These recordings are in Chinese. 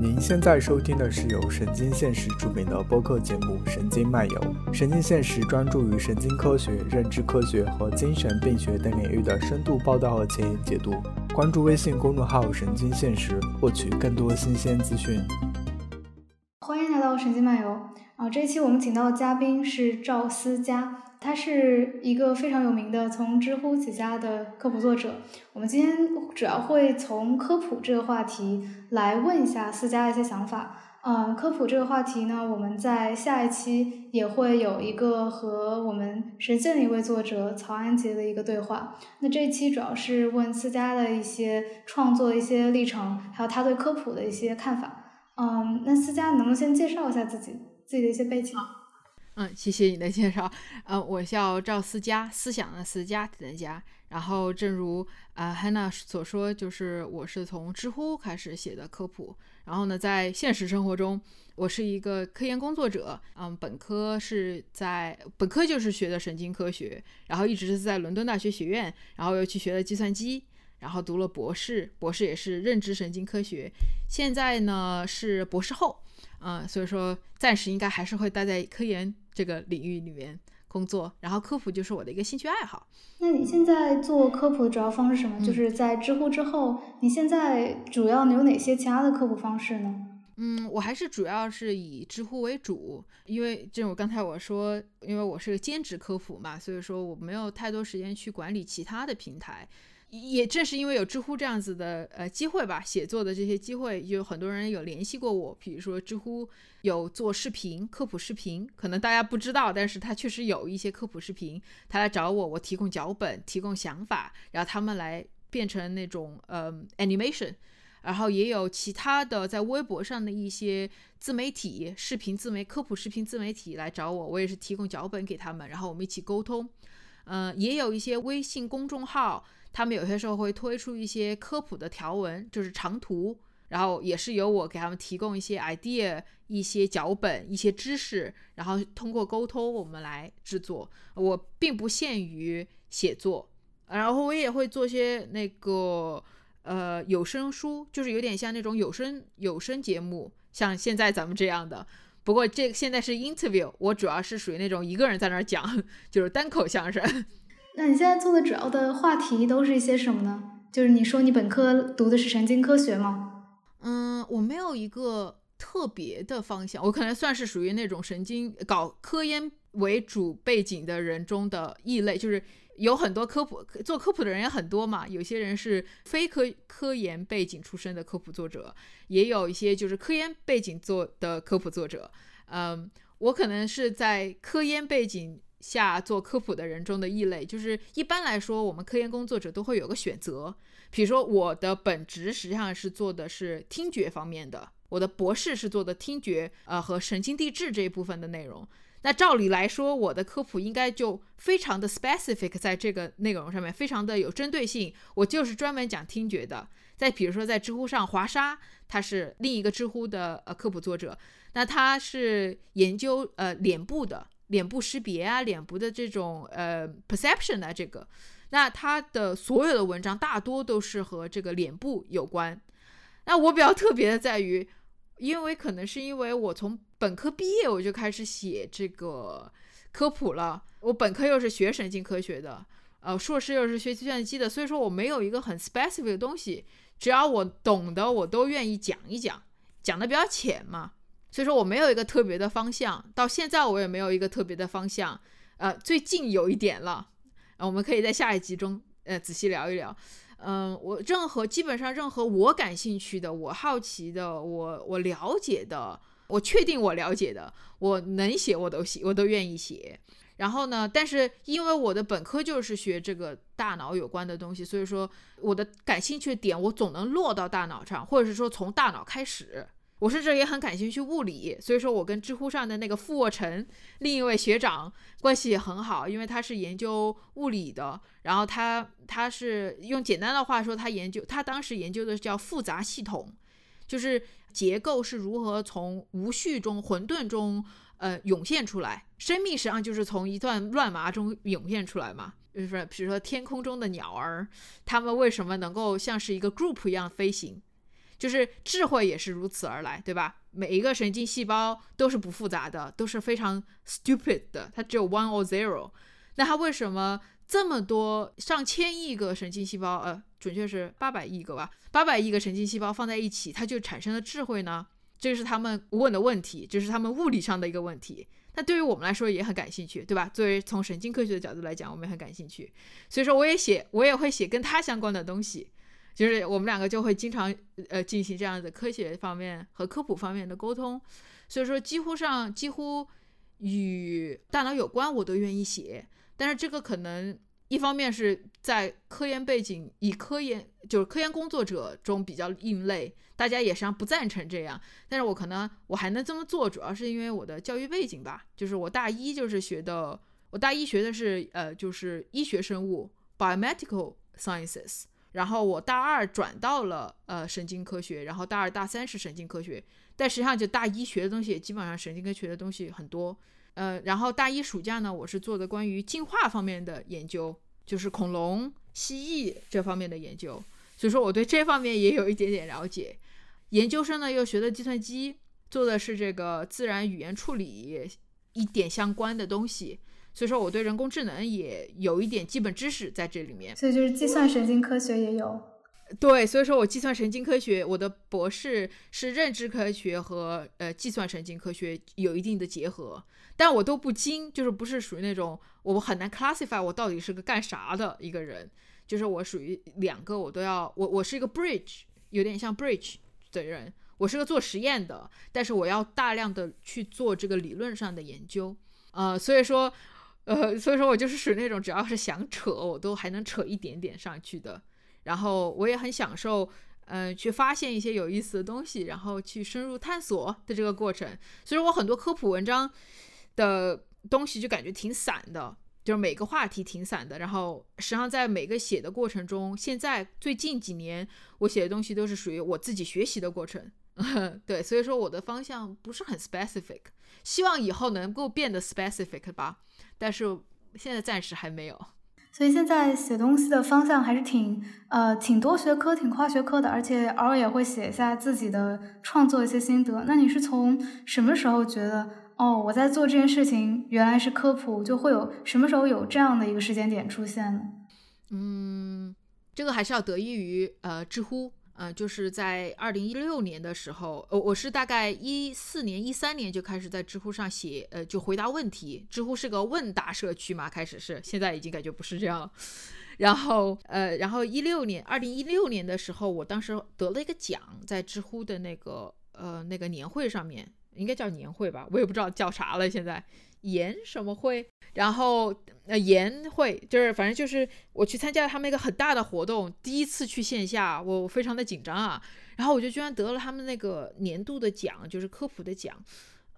您现在收听的是由神经现实出品的播客节目《神经漫游》。神经现实专注于神经科学、认知科学和精神病学等领域的深度报道和前沿解读。关注微信公众号“神经现实”，获取更多新鲜资讯。欢迎来到《神经漫游》啊！这一期我们请到的嘉宾是赵思佳。他是一个非常有名的从知乎起家的科普作者。我们今天主要会从科普这个话题来问一下思佳一些想法。嗯，科普这个话题呢，我们在下一期也会有一个和我们神仙的一位作者曹安杰的一个对话。那这一期主要是问思佳的一些创作一些历程，还有他对科普的一些看法。嗯，那思佳能不能先介绍一下自己自己的一些背景？嗯，谢谢你的介绍。呃，我叫赵思佳，思想的思，家庭的家。然后，正如啊 Hannah 所说，就是我是从知乎开始写的科普。然后呢，在现实生活中，我是一个科研工作者。嗯，本科是在本科就是学的神经科学，然后一直是在伦敦大学学院，然后又去学了计算机，然后读了博士，博士也是认知神经科学。现在呢是博士后。嗯，所以说暂时应该还是会待在科研。这个领域里面工作，然后科普就是我的一个兴趣爱好。那你现在做科普的主要方式是什么？就是在知乎之后，你现在主要有哪些其他的科普方式呢？嗯，我还是主要是以知乎为主，因为正如刚才我说，因为我是个兼职科普嘛，所以说我没有太多时间去管理其他的平台。也正是因为有知乎这样子的呃机会吧，写作的这些机会，有很多人有联系过我。比如说知乎有做视频科普视频，可能大家不知道，但是他确实有一些科普视频，他来找我，我提供脚本，提供想法，然后他们来变成那种呃 animation。然后也有其他的在微博上的一些自媒体视频自媒科普视频自媒体来找我，我也是提供脚本给他们，然后我们一起沟通。嗯，也有一些微信公众号。他们有些时候会推出一些科普的条文，就是长图，然后也是由我给他们提供一些 idea、一些脚本、一些知识，然后通过沟通我们来制作。我并不限于写作，然后我也会做些那个呃有声书，就是有点像那种有声有声节目，像现在咱们这样的。不过这现在是 interview，我主要是属于那种一个人在那儿讲，就是单口相声。那你现在做的主要的话题都是一些什么呢？就是你说你本科读的是神经科学吗？嗯，我没有一个特别的方向，我可能算是属于那种神经搞科研为主背景的人中的异类，就是有很多科普做科普的人也很多嘛，有些人是非科科研背景出身的科普作者，也有一些就是科研背景做的科普作者。嗯，我可能是在科研背景。下做科普的人中的异类，就是一般来说，我们科研工作者都会有个选择。比如说，我的本职实际上是做的是听觉方面的，我的博士是做的听觉，呃，和神经递质这一部分的内容。那照理来说，我的科普应该就非常的 specific，在这个内容上面非常的有针对性。我就是专门讲听觉的。再比如说，在知乎上，华沙他是另一个知乎的呃科普作者，那他是研究呃脸部的。脸部识别啊，脸部的这种呃 perception 的这个，那他的所有的文章大多都是和这个脸部有关。那我比较特别的在于，因为可能是因为我从本科毕业我就开始写这个科普了，我本科又是学神经科学的，呃，硕士又是学计算机的，所以说我没有一个很 specific 的东西，只要我懂的我都愿意讲一讲，讲的比较浅嘛。所以说我没有一个特别的方向，到现在我也没有一个特别的方向。呃，最近有一点了，我们可以在下一集中呃仔细聊一聊。嗯，我任何基本上任何我感兴趣的、我好奇的、我我了解的、我确定我了解的、我能写我都写，我都愿意写。然后呢，但是因为我的本科就是学这个大脑有关的东西，所以说我的感兴趣的点我总能落到大脑上，或者是说从大脑开始。我甚至也很感兴趣物理，所以说我跟知乎上的那个傅沃成，另一位学长关系也很好，因为他是研究物理的，然后他他是用简单的话说，他研究他当时研究的叫复杂系统，就是结构是如何从无序中混沌中呃涌现出来，生命实际上就是从一段乱麻中涌现出来嘛，就是比如说天空中的鸟儿，它们为什么能够像是一个 group 一样飞行？就是智慧也是如此而来，对吧？每一个神经细胞都是不复杂的，都是非常 stupid 的，它只有 one or zero。那它为什么这么多上千亿个神经细胞，呃，准确是八百亿个吧，八百亿个神经细胞放在一起，它就产生了智慧呢？这是他们问的问题，这是他们物理上的一个问题。那对于我们来说也很感兴趣，对吧？作为从神经科学的角度来讲，我们也很感兴趣。所以说，我也写，我也会写跟它相关的东西。就是我们两个就会经常呃进行这样的科学方面和科普方面的沟通。所以说，几乎上几乎与大脑有关，我都愿意写。但是这个可能一方面是在科研背景，以科研就是科研工作者中比较另类。大家也实际上不赞成这样，但是我可能我还能这么做，主要是因为我的教育背景吧，就是我大一就是学的，我大一学的是呃就是医学生物 （biomedical sciences），然后我大二转到了呃神经科学，然后大二大三是神经科学，但实际上就大一学的东西也基本上神经科学的东西很多，呃，然后大一暑假呢，我是做的关于进化方面的研究，就是恐龙、蜥蜴这方面的研究，所以说我对这方面也有一点点了解。研究生呢又学的计算机，做的是这个自然语言处理一点相关的东西，所以说我对人工智能也有一点基本知识在这里面。所以就是计算神经科学也有。对，所以说我计算神经科学，我的博士是认知科学和呃计算神经科学有一定的结合，但我都不精，就是不是属于那种我很难 classify 我到底是个干啥的一个人，就是我属于两个我都要，我我是一个 bridge，有点像 bridge。的人，我是个做实验的，但是我要大量的去做这个理论上的研究，呃，所以说，呃，所以说我就是属于那种只要是想扯，我都还能扯一点点上去的。然后我也很享受，嗯，去发现一些有意思的东西，然后去深入探索的这个过程。所以我很多科普文章的东西就感觉挺散的。就是每个话题挺散的，然后实际上在每个写的过程中，现在最近几年我写的东西都是属于我自己学习的过程，对，所以说我的方向不是很 specific，希望以后能够变得 specific 吧，但是现在暂时还没有。所以现在写东西的方向还是挺呃挺多学科、挺跨学科的，而且偶尔也会写一下自己的创作一些心得。那你是从什么时候觉得？哦，我在做这件事情，原来是科普，就会有什么时候有这样的一个时间点出现呢？嗯，这个还是要得益于呃知乎，呃，就是在二零一六年的时候，呃，我是大概一四年、一三年就开始在知乎上写，呃，就回答问题。知乎是个问答社区嘛，开始是，现在已经感觉不是这样了。然后，呃，然后一六年，二零一六年的时候，我当时得了一个奖，在知乎的那个呃那个年会上面。应该叫年会吧，我也不知道叫啥了。现在研什么会？然后呃研会就是反正就是我去参加了他们一个很大的活动，第一次去线下，我非常的紧张啊。然后我就居然得了他们那个年度的奖，就是科普的奖。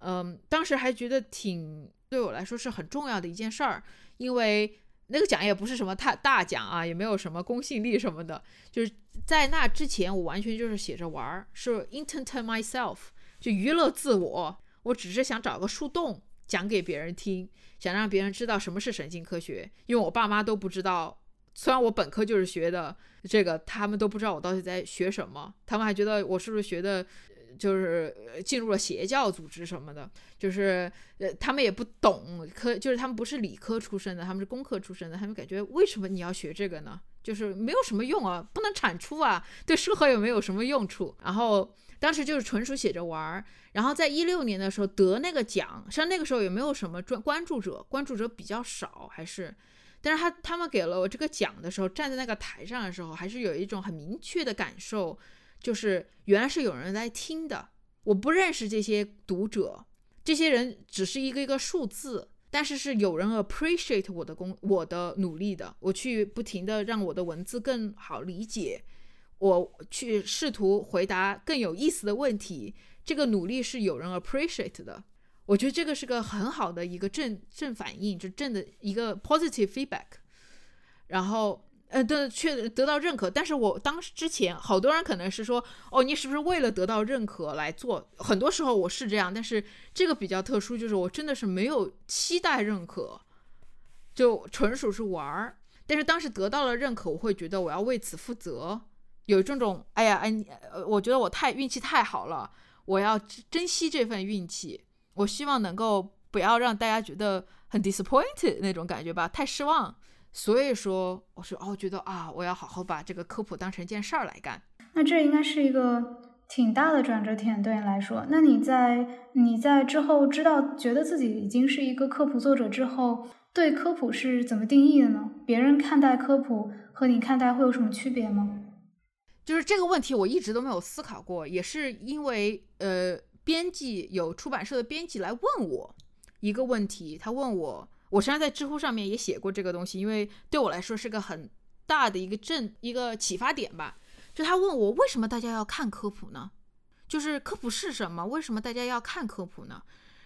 嗯，当时还觉得挺对我来说是很重要的一件事儿，因为那个奖也不是什么太大奖啊，也没有什么公信力什么的。就是在那之前，我完全就是写着玩儿，是 entertain myself。就娱乐自我，我只是想找个树洞讲给别人听，想让别人知道什么是神经科学，因为我爸妈都不知道。虽然我本科就是学的这个，他们都不知道我到底在学什么，他们还觉得我是不是学的，就是进入了邪教组织什么的，就是呃，他们也不懂科，就是他们不是理科出身的，他们是工科出身的，他们感觉为什么你要学这个呢？就是没有什么用啊，不能产出啊，对社会也没有什么用处，然后。当时就是纯属写着玩儿，然后在一六年的时候得那个奖，像那个时候也没有什么专关注者，关注者比较少，还是，但是他他们给了我这个奖的时候，站在那个台上的时候，还是有一种很明确的感受，就是原来是有人在听的。我不认识这些读者，这些人只是一个一个数字，但是是有人 appreciate 我的工，我的努力的，我去不停的让我的文字更好理解。我去试图回答更有意思的问题，这个努力是有人 appreciate 的。我觉得这个是个很好的一个正正反应，就正的一个 positive feedback。然后，呃，的确得到认可。但是我当时之前，好多人可能是说，哦，你是不是为了得到认可来做？很多时候我是这样，但是这个比较特殊，就是我真的是没有期待认可，就纯属是玩儿。但是当时得到了认可，我会觉得我要为此负责。有这种哎呀哎，我觉得我太运气太好了，我要珍惜这份运气。我希望能够不要让大家觉得很 disappointed 那种感觉吧，太失望。所以说，我说哦，觉得啊，我要好好把这个科普当成一件事儿来干。那这应该是一个挺大的转折点对你来说。那你在你在之后知道觉得自己已经是一个科普作者之后，对科普是怎么定义的呢？别人看待科普和你看待会有什么区别吗？就是这个问题，我一直都没有思考过，也是因为呃，编辑有出版社的编辑来问我一个问题，他问我。我实际上在知乎上面也写过这个东西，因为对我来说是个很大的一个正一个启发点吧。就他问我为什么大家要看科普呢？就是科普是什么？为什么大家要看科普呢？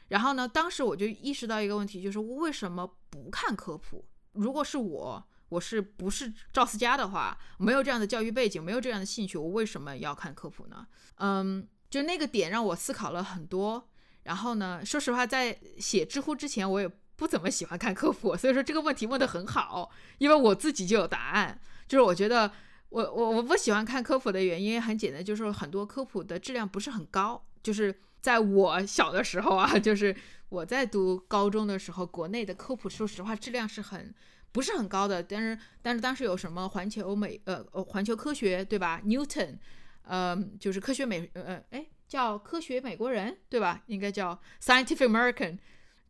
然后呢，当时我就意识到一个问题，就是为什么不看科普？如果是我，我是不是赵思佳的话，没有这样的教育背景，没有这样的兴趣，我为什么要看科普呢？嗯，就那个点让我思考了很多。然后呢，说实话，在写知乎之前，我也。不怎么喜欢看科普，所以说这个问题问得很好，因为我自己就有答案。就是我觉得我我我不喜欢看科普的原因很简单，就是很多科普的质量不是很高。就是在我小的时候啊，就是我在读高中的时候，国内的科普说实话质量是很不是很高的。但是但是当时有什么环球美呃呃环球科学对吧？Newton，呃就是科学美呃哎叫科学美国人对吧？应该叫 Scientific American。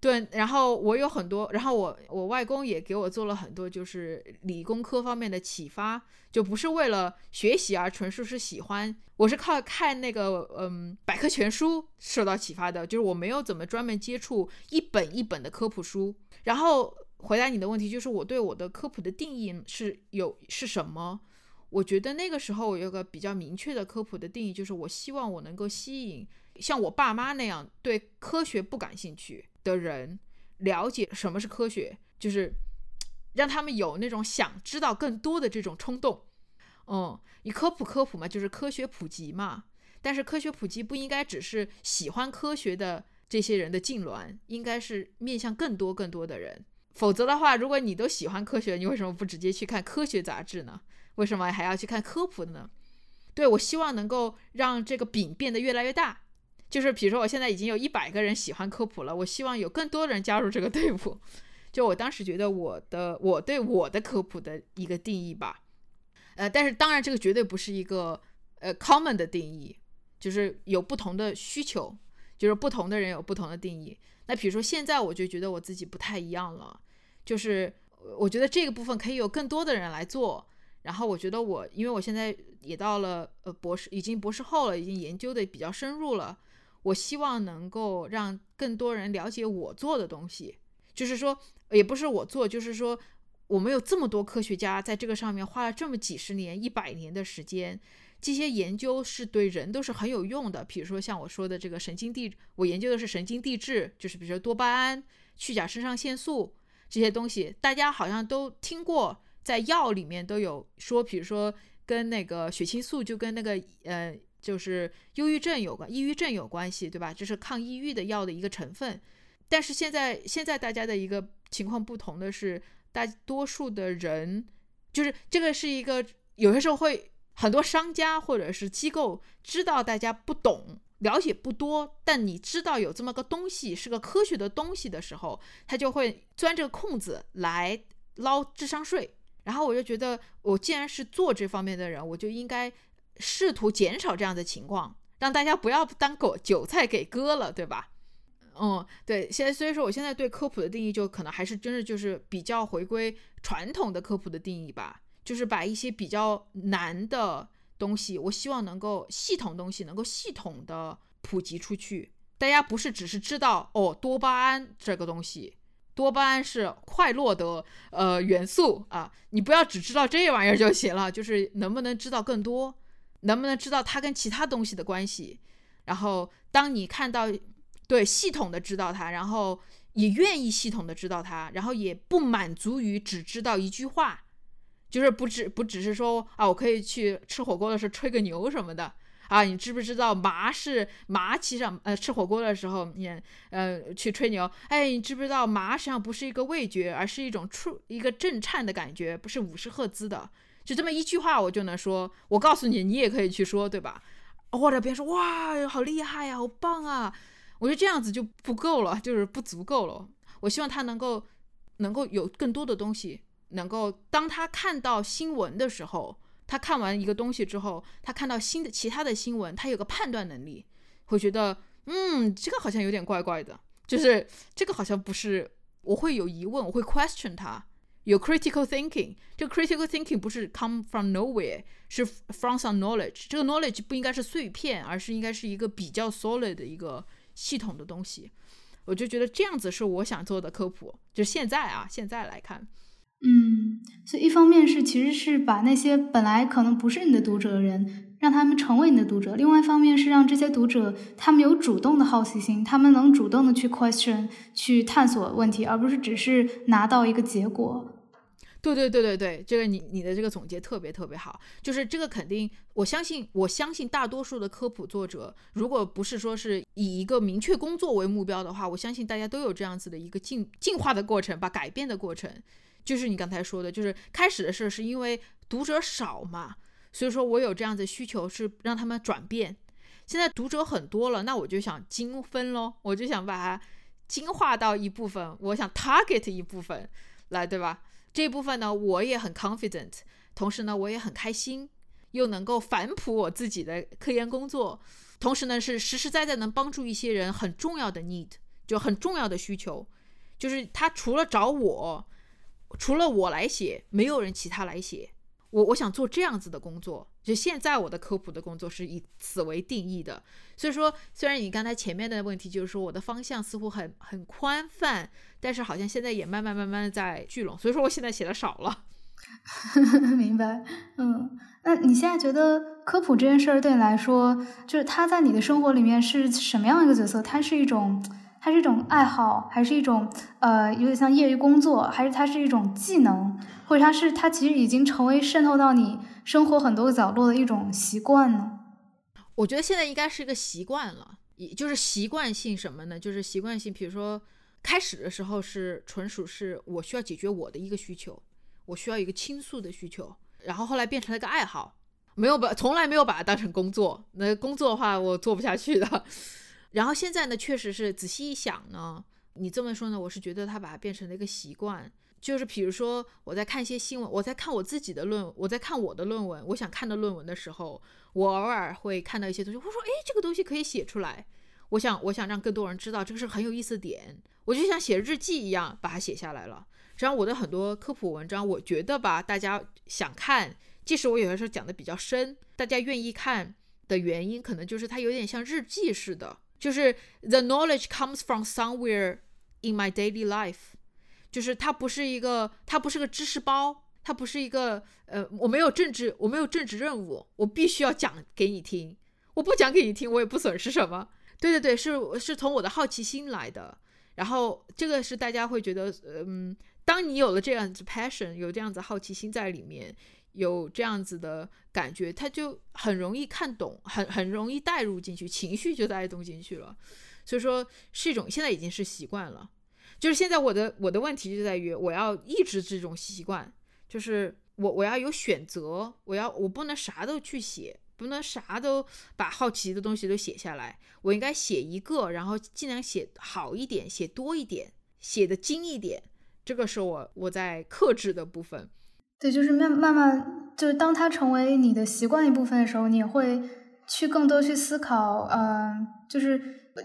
对，然后我有很多，然后我我外公也给我做了很多，就是理工科方面的启发，就不是为了学习而纯属是喜欢。我是靠看那个嗯百科全书受到启发的，就是我没有怎么专门接触一本一本的科普书。然后回答你的问题，就是我对我的科普的定义是有是什么？我觉得那个时候我有个比较明确的科普的定义，就是我希望我能够吸引像我爸妈那样对科学不感兴趣。的人了解什么是科学，就是让他们有那种想知道更多的这种冲动。嗯，你科普科普嘛，就是科学普及嘛。但是科学普及不应该只是喜欢科学的这些人的痉挛，应该是面向更多更多的人。否则的话，如果你都喜欢科学，你为什么不直接去看科学杂志呢？为什么还要去看科普呢？对我希望能够让这个饼变得越来越大。就是比如说，我现在已经有一百个人喜欢科普了，我希望有更多的人加入这个队伍。就我当时觉得我的我对我的科普的一个定义吧，呃，但是当然这个绝对不是一个呃 common 的定义，就是有不同的需求，就是不同的人有不同的定义。那比如说现在我就觉得我自己不太一样了，就是我觉得这个部分可以有更多的人来做。然后我觉得我因为我现在也到了呃博士，已经博士后了，已经研究的比较深入了。我希望能够让更多人了解我做的东西，就是说，也不是我做，就是说，我们有这么多科学家在这个上面花了这么几十年、一百年的时间，这些研究是对人都是很有用的。比如说像我说的这个神经递，我研究的是神经递质，就是比如说多巴胺、去甲肾上腺素这些东西，大家好像都听过，在药里面都有说，比如说跟那个血清素就跟那个呃。就是忧郁症有关，抑郁症有关系，对吧？这是抗抑郁的药的一个成分。但是现在，现在大家的一个情况不同的是，大多数的人，就是这个是一个有些时候会很多商家或者是机构知道大家不懂，了解不多，但你知道有这么个东西是个科学的东西的时候，他就会钻这个空子来捞智商税。然后我就觉得，我既然是做这方面的人，我就应该。试图减少这样的情况，让大家不要当狗韭菜给割了，对吧？嗯，对。现在所以说，我现在对科普的定义就可能还是真的就是比较回归传统的科普的定义吧，就是把一些比较难的东西，我希望能够系统东西能够系统的普及出去。大家不是只是知道哦，多巴胺这个东西，多巴胺是快乐的呃元素啊，你不要只知道这玩意儿就行了，就是能不能知道更多？能不能知道它跟其他东西的关系？然后，当你看到对系统的知道它，然后也愿意系统的知道它，然后也不满足于只知道一句话，就是不只不只是说啊，我可以去吃火锅的时候吹个牛什么的啊。你知不知道麻是麻？其实呃，吃火锅的时候你呃去吹牛，哎，你知不知道麻实际上不是一个味觉，而是一种触一个震颤的感觉，不是五十赫兹的。就这么一句话，我就能说，我告诉你，你也可以去说，对吧？或者别人说哇，好厉害呀，好棒啊！我觉得这样子就不够了，就是不足够了。我希望他能够能够有更多的东西，能够当他看到新闻的时候，他看完一个东西之后，他看到新的其他的新闻，他有个判断能力，会觉得嗯，这个好像有点怪怪的，就是这个好像不是，我会有疑问，我会 question 他。有 critical thinking，这个 critical thinking 不是 come from nowhere，是 from some knowledge。这个 knowledge 不应该是碎片，而是应该是一个比较 solid 的一个系统的东西。我就觉得这样子是我想做的科普，就现在啊，现在来看。嗯，所以一方面是其实是把那些本来可能不是你的读者的人，让他们成为你的读者；另外一方面是让这些读者他们有主动的好奇心，他们能主动的去 question，去探索问题，而不是只是拿到一个结果。对对对对对，这个你你的这个总结特别特别好，就是这个肯定，我相信我相信大多数的科普作者，如果不是说是以一个明确工作为目标的话，我相信大家都有这样子的一个进进化的过程吧，改变的过程，就是你刚才说的，就是开始的时候是因为读者少嘛，所以说我有这样子需求是让他们转变，现在读者很多了，那我就想精分喽，我就想把它精化到一部分，我想 target 一部分来，对吧？这部分呢，我也很 confident，同时呢，我也很开心，又能够反哺我自己的科研工作，同时呢，是实实在在能帮助一些人很重要的 need，就很重要的需求，就是他除了找我，除了我来写，没有人其他来写。我我想做这样子的工作，就现在我的科普的工作是以此为定义的。所以说，虽然你刚才前面的问题就是说我的方向似乎很很宽泛，但是好像现在也慢慢慢慢的在聚拢。所以说，我现在写的少了。明白，嗯，那你现在觉得科普这件事儿对你来说，就是它在你的生活里面是什么样一个角色？它是一种。它是一种爱好，还是一种呃，有点像业余工作，还是它是一种技能，或者它是它其实已经成为渗透到你生活很多个角落的一种习惯呢？我觉得现在应该是一个习惯了，也就是习惯性什么呢？就是习惯性，比如说开始的时候是纯属是我需要解决我的一个需求，我需要一个倾诉的需求，然后后来变成了一个爱好，没有把从来没有把它当成工作，那工作的话我做不下去的。然后现在呢，确实是仔细一想呢，你这么说呢，我是觉得他把它变成了一个习惯，就是比如说我在看一些新闻，我在看我自己的论，我在看我的论文，我想看的论文的时候，我偶尔会看到一些东西，我说，哎，这个东西可以写出来，我想，我想让更多人知道这个是很有意思的点，我就像写日记一样把它写下来了。然后我的很多科普文章，我觉得吧，大家想看，即使我有的时候讲的比较深，大家愿意看的原因，可能就是它有点像日记似的。就是 the knowledge comes from somewhere in my daily life，就是它不是一个，它不是个知识包，它不是一个，呃，我没有政治，我没有政治任务，我必须要讲给你听，我不讲给你听，我也不损失什么。对对对，是是从我的好奇心来的，然后这个是大家会觉得，嗯，当你有了这样子 passion，有这样子好奇心在里面。有这样子的感觉，他就很容易看懂，很很容易带入进去，情绪就带动进去了。所以说是一种现在已经是习惯了。就是现在我的我的问题就在于，我要抑制这种习惯，就是我我要有选择，我要我不能啥都去写，不能啥都把好奇的东西都写下来。我应该写一个，然后尽量写好一点，写多一点，写的精一点。这个是我我在克制的部分。对，就是慢慢慢，就是当它成为你的习惯一部分的时候，你也会去更多去思考，嗯，就是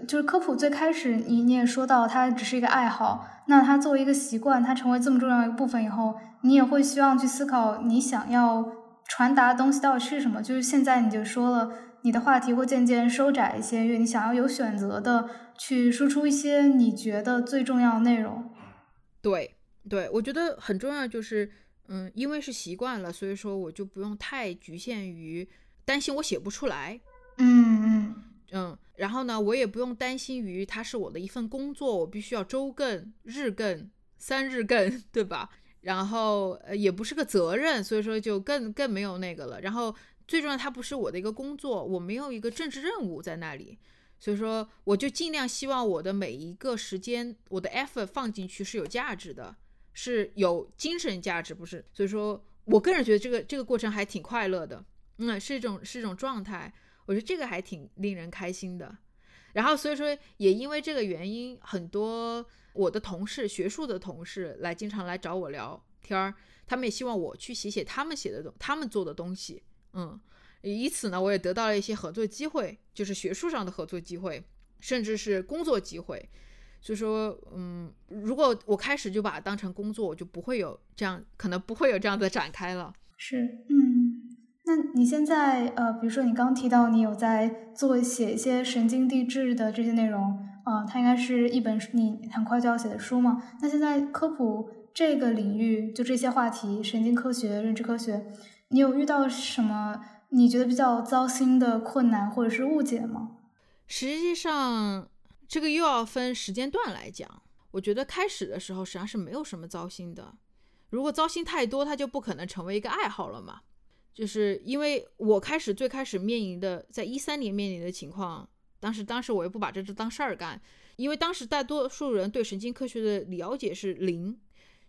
就是科普最开始你你也说到它只是一个爱好，那它作为一个习惯，它成为这么重要一部分以后，你也会希望去思考你想要传达的东西到底是什么。就是现在你就说了，你的话题会渐渐收窄一些，因为你想要有选择的去输出一些你觉得最重要的内容。对，对我觉得很重要就是。嗯，因为是习惯了，所以说我就不用太局限于担心我写不出来。嗯嗯嗯，然后呢，我也不用担心于它是我的一份工作，我必须要周更、日更、三日更，对吧？然后呃，也不是个责任，所以说就更更没有那个了。然后最重要，它不是我的一个工作，我没有一个政治任务在那里，所以说我就尽量希望我的每一个时间，我的 effort 放进去是有价值的。是有精神价值，不是？所以说我个人觉得这个这个过程还挺快乐的，嗯，是一种是一种状态，我觉得这个还挺令人开心的。然后所以说也因为这个原因，很多我的同事，学术的同事来经常来找我聊天儿，他们也希望我去写写他们写的东，他们做的东西，嗯，以此呢，我也得到了一些合作机会，就是学术上的合作机会，甚至是工作机会。所以说，嗯，如果我开始就把它当成工作，我就不会有这样，可能不会有这样的展开了。是，嗯，那你现在，呃，比如说你刚提到你有在做写一些神经递质的这些内容，啊，它应该是一本你很快就要写的书嘛？那现在科普这个领域，就这些话题，神经科学、认知科学，你有遇到什么你觉得比较糟心的困难或者是误解吗？实际上。这个又要分时间段来讲，我觉得开始的时候实际上是没有什么糟心的。如果糟心太多，它就不可能成为一个爱好了嘛。就是因为我开始最开始面临的，在一三年面临的情况，当时当时我又不把这只当事儿干，因为当时大多数人对神经科学的了解是零，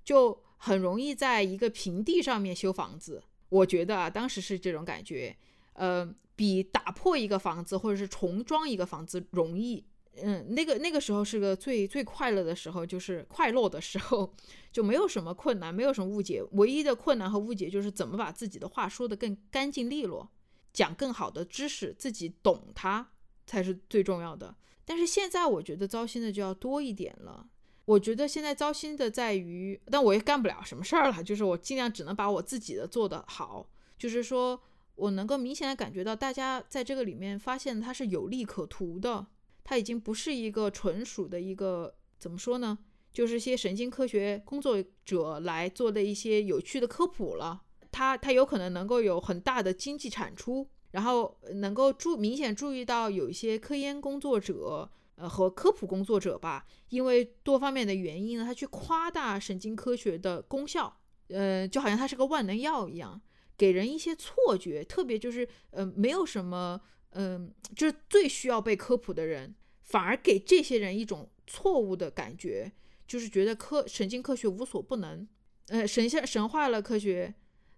就很容易在一个平地上面修房子。我觉得啊，当时是这种感觉，呃，比打破一个房子或者是重装一个房子容易。嗯，那个那个时候是个最最快乐的时候，就是快乐的时候，就没有什么困难，没有什么误解。唯一的困难和误解就是怎么把自己的话说得更干净利落，讲更好的知识，自己懂它才是最重要的。但是现在我觉得糟心的就要多一点了。我觉得现在糟心的在于，但我也干不了什么事儿了，就是我尽量只能把我自己的做得好，就是说我能够明显的感觉到大家在这个里面发现它是有利可图的。它已经不是一个纯属的一个怎么说呢？就是些神经科学工作者来做的一些有趣的科普了。它它有可能能够有很大的经济产出，然后能够注明显注意到有一些科研工作者呃和科普工作者吧，因为多方面的原因呢，他去夸大神经科学的功效，呃，就好像它是个万能药一样，给人一些错觉，特别就是呃没有什么嗯，就是最需要被科普的人。反而给这些人一种错误的感觉，就是觉得科神经科学无所不能，呃，神像神化了科学，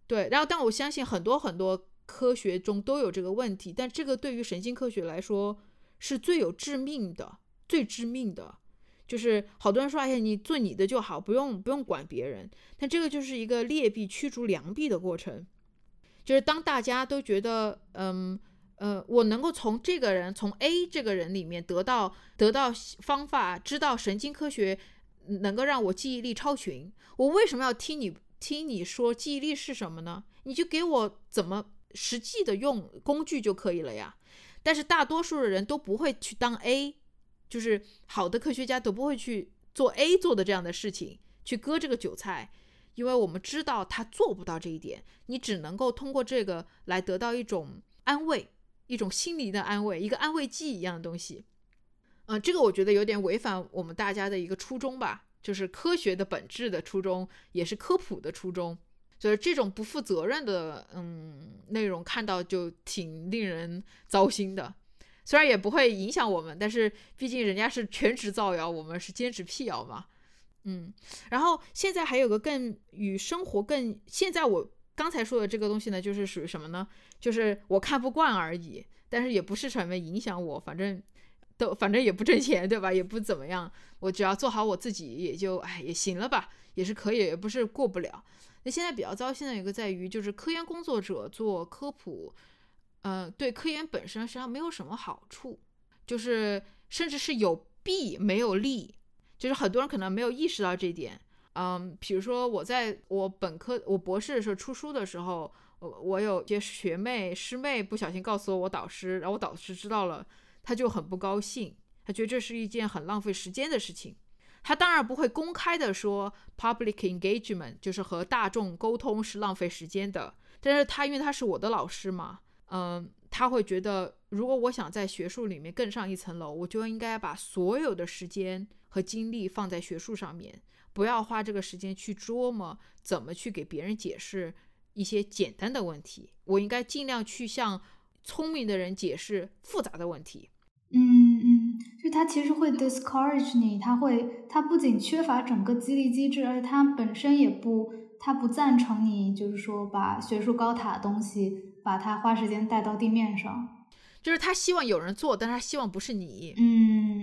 对。然后，但我相信很多很多科学中都有这个问题，但这个对于神经科学来说是最有致命的、最致命的。就是好多人说，哎呀，你做你的就好，不用不用管别人。但这个就是一个劣币驱逐良币的过程，就是当大家都觉得，嗯。呃，我能够从这个人，从 A 这个人里面得到得到方法，知道神经科学能够让我记忆力超群。我为什么要听你听你说记忆力是什么呢？你就给我怎么实际的用工具就可以了呀。但是大多数的人都不会去当 A，就是好的科学家都不会去做 A 做的这样的事情，去割这个韭菜，因为我们知道他做不到这一点。你只能够通过这个来得到一种安慰。一种心理的安慰，一个安慰剂一样的东西，嗯，这个我觉得有点违反我们大家的一个初衷吧，就是科学的本质的初衷，也是科普的初衷，所以这种不负责任的嗯内容看到就挺令人糟心的。虽然也不会影响我们，但是毕竟人家是全职造谣，我们是兼职辟谣嘛，嗯。然后现在还有个更与生活更现在我。刚才说的这个东西呢，就是属于什么呢？就是我看不惯而已，但是也不是什么影响我，反正都反正也不挣钱，对吧？也不怎么样，我只要做好我自己，也就哎也行了吧，也是可以，也不是过不了。那现在比较糟心的一个在于，就是科研工作者做科普，呃，对科研本身实际上没有什么好处，就是甚至是有弊没有利，就是很多人可能没有意识到这一点。嗯，比如说我在我本科、我博士的时候出书的时候，我我有些学妹师妹不小心告诉了我导师，然后我导师知道了，他就很不高兴，他觉得这是一件很浪费时间的事情。他当然不会公开的说 public engagement 就是和大众沟通是浪费时间的，但是他因为他是我的老师嘛，嗯，他会觉得如果我想在学术里面更上一层楼，我就应该把所有的时间和精力放在学术上面。不要花这个时间去琢磨怎么去给别人解释一些简单的问题，我应该尽量去向聪明的人解释复杂的问题。嗯嗯，就他其实会 discourage 你，他会他不仅缺乏整个激励机制，而且他本身也不他不赞成你就是说把学术高塔的东西，把它花时间带到地面上，就是他希望有人做，但他希望不是你。嗯。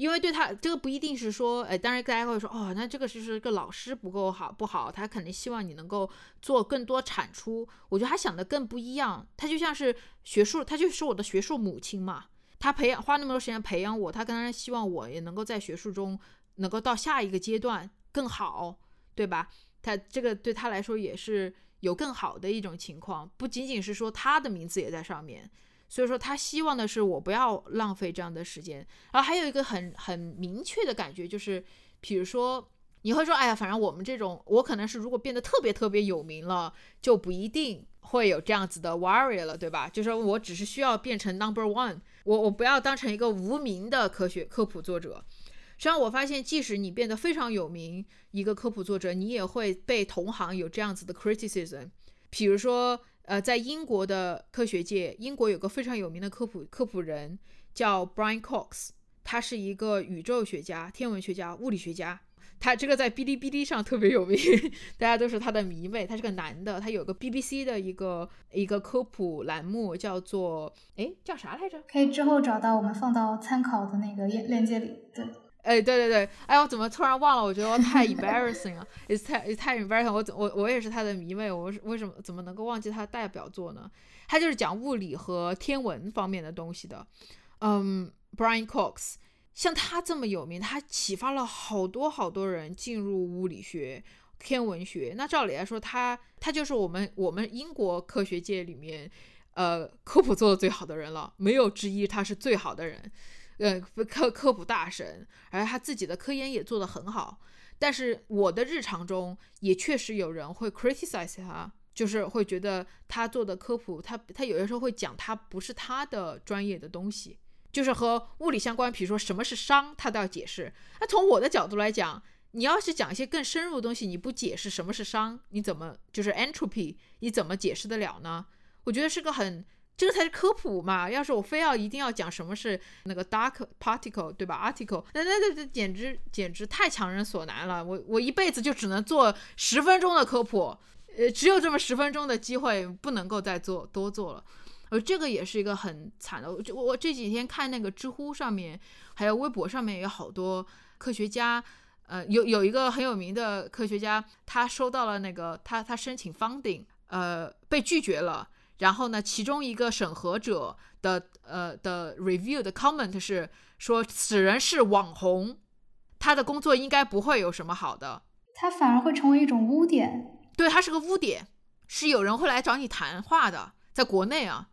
因为对他这个不一定是说，哎，当然大家会说，哦，那这个就是个老师不够好不好，他肯定希望你能够做更多产出。我觉得他想的更不一样，他就像是学术，他就是我的学术母亲嘛。他培养花那么多时间培养我，他当然希望我也能够在学术中能够到下一个阶段更好，对吧？他这个对他来说也是有更好的一种情况，不仅仅是说他的名字也在上面。所以说，他希望的是我不要浪费这样的时间。然后还有一个很很明确的感觉，就是比如说，你会说，哎呀，反正我们这种，我可能是如果变得特别特别有名了，就不一定会有这样子的 worry 了，对吧？就是我只是需要变成 number one，我我不要当成一个无名的科学科普作者。实际上，我发现，即使你变得非常有名，一个科普作者，你也会被同行有这样子的 criticism。比如说。呃，在英国的科学界，英国有个非常有名的科普科普人叫 Brian Cox，他是一个宇宙学家、天文学家、物理学家。他这个在哔哩哔哩上特别有名，大家都是他的迷妹。他是个男的，他有个 BBC 的一个一个科普栏目，叫做哎叫啥来着？可以之后找到，我们放到参考的那个链链接里。对。哎，对对对，哎，我怎么突然忘了？我觉得我太 embarrassing 了，it's 太 it's 太 embarrassing。我我我也是他的迷妹，我为什么怎么能够忘记他的代表作呢？他就是讲物理和天文方面的东西的。嗯，Brian Cox，像他这么有名，他启发了好多好多人进入物理学、天文学。那照理来说，他他就是我们我们英国科学界里面，呃，科普做的最好的人了，没有之一，他是最好的人。呃，科科普大神，而他自己的科研也做得很好。但是我的日常中也确实有人会 criticize 他，就是会觉得他做的科普，他他有的时候会讲他不是他的专业的东西，就是和物理相关，比如说什么是熵，他都要解释。那从我的角度来讲，你要是讲一些更深入的东西，你不解释什么是熵，你怎么就是 entropy，你怎么解释得了呢？我觉得是个很。这个才是科普嘛！要是我非要一定要讲什么是那个 dark particle，对吧？article，那那那那简直简直太强人所难了。我我一辈子就只能做十分钟的科普，呃，只有这么十分钟的机会，不能够再做多做了。呃，这个也是一个很惨的。我我这几天看那个知乎上面，还有微博上面有好多科学家，呃，有有一个很有名的科学家，他收到了那个他他申请 funding，呃，被拒绝了。然后呢，其中一个审核者的呃的 review 的 comment 是说，此人是网红，他的工作应该不会有什么好的，他反而会成为一种污点。对他是个污点，是有人会来找你谈话的，在国内啊，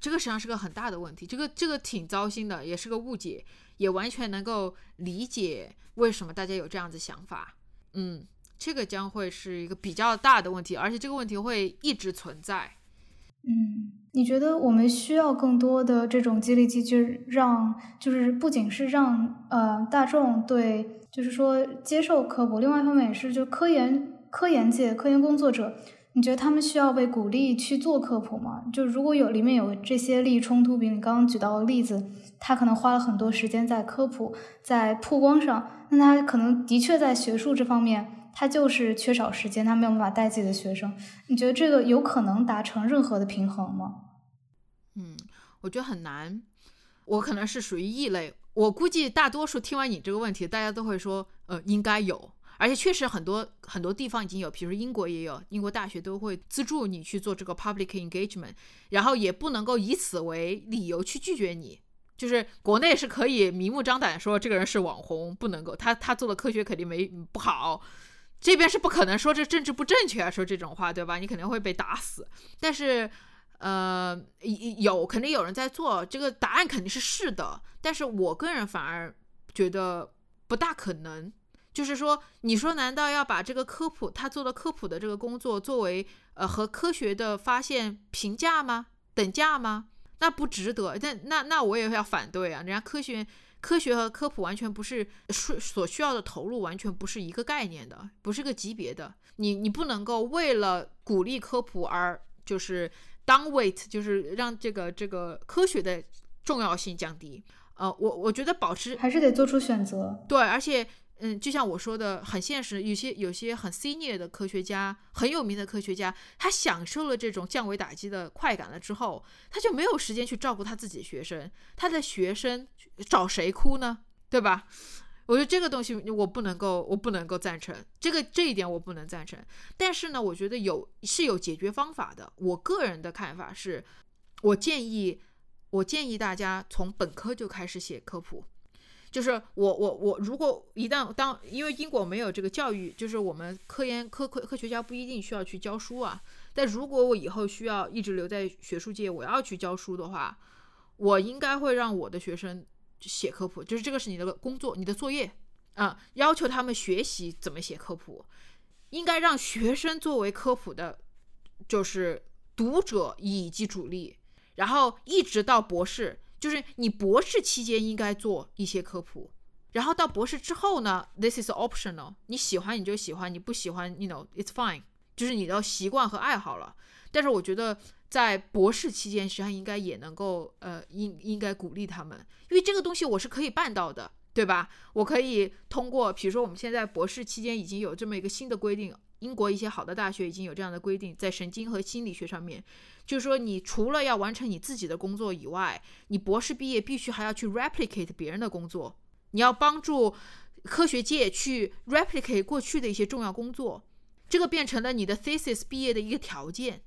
这个实际上是个很大的问题，这个这个挺糟心的，也是个误解，也完全能够理解为什么大家有这样子想法。嗯，这个将会是一个比较大的问题，而且这个问题会一直存在。嗯，你觉得我们需要更多的这种激励机制，让就是不仅是让呃大众对，就是说接受科普，另外一方面也是就科研科研界科研工作者，你觉得他们需要被鼓励去做科普吗？就如果有里面有这些利益冲突，比如你刚刚举到的例子，他可能花了很多时间在科普在曝光上，那他可能的确在学术这方面。他就是缺少时间，他没有办法带自己的学生。你觉得这个有可能达成任何的平衡吗？嗯，我觉得很难。我可能是属于异类。我估计大多数听完你这个问题，大家都会说，呃，应该有。而且确实很多很多地方已经有，比如英国也有，英国大学都会资助你去做这个 public engagement，然后也不能够以此为理由去拒绝你。就是国内是可以明目张胆说这个人是网红，不能够他他做的科学肯定没不好。这边是不可能说这政治不正确，说这种话，对吧？你肯定会被打死。但是，呃，有肯定有人在做，这个答案肯定是是的。但是我个人反而觉得不大可能。就是说，你说难道要把这个科普他做的科普的这个工作作为呃和科学的发现平价吗？等价吗？那不值得。那那那我也要反对啊！人家科学。科学和科普完全不是所所需要的投入，完全不是一个概念的，不是个级别的。你你不能够为了鼓励科普而就是 down weight，就是让这个这个科学的重要性降低。呃，我我觉得保持还是得做出选择。对，而且嗯，就像我说的，很现实，有些有些很 senior 的科学家，很有名的科学家，他享受了这种降维打击的快感了之后，他就没有时间去照顾他自己的学生，他的学生找谁哭呢？对吧？我觉得这个东西我不能够，我不能够赞成这个这一点我不能赞成。但是呢，我觉得有是有解决方法的。我个人的看法是，我建议我建议大家从本科就开始写科普。就是我我我，如果一旦当，因为英国没有这个教育，就是我们科研科科科学家不一定需要去教书啊。但如果我以后需要一直留在学术界，我要去教书的话，我应该会让我的学生写科普，就是这个是你的工作，你的作业啊，要求他们学习怎么写科普，应该让学生作为科普的，就是读者以及主力，然后一直到博士。就是你博士期间应该做一些科普，然后到博士之后呢，this is optional，你喜欢你就喜欢，你不喜欢，you know，it's fine，就是你的习惯和爱好了。但是我觉得在博士期间，实际上应该也能够，呃，应应该鼓励他们，因为这个东西我是可以办到的，对吧？我可以通过，比如说我们现在博士期间已经有这么一个新的规定。英国一些好的大学已经有这样的规定，在神经和心理学上面，就是说，你除了要完成你自己的工作以外，你博士毕业必须还要去 replicate 别人的工作，你要帮助科学界去 replicate 过去的一些重要工作，这个变成了你的 thesis 毕业的一个条件。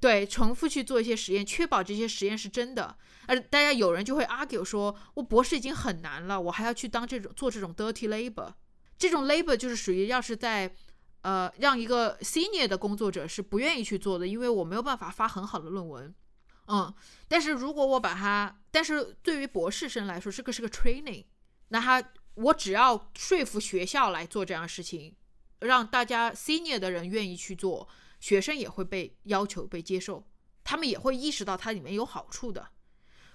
对，重复去做一些实验，确保这些实验是真的。而大家有人就会 argue 说，我博士已经很难了，我还要去当这种做这种 dirty labor，这种 labor 就是属于要是在呃，让一个 senior 的工作者是不愿意去做的，因为我没有办法发很好的论文，嗯，但是如果我把它，但是对于博士生来说，这个是个 training，那他我只要说服学校来做这样的事情，让大家 senior 的人愿意去做，学生也会被要求被接受，他们也会意识到它里面有好处的。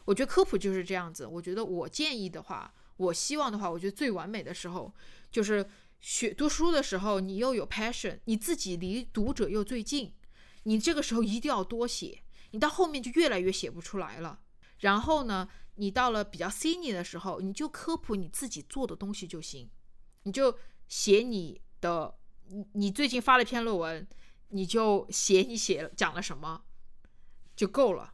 我觉得科普就是这样子，我觉得我建议的话，我希望的话，我觉得最完美的时候就是。学读书的时候，你又有 passion，你自己离读者又最近，你这个时候一定要多写，你到后面就越来越写不出来了。然后呢，你到了比较 senior 的时候，你就科普你自己做的东西就行，你就写你的，你你最近发了篇论文，你就写你写讲了什么就够了，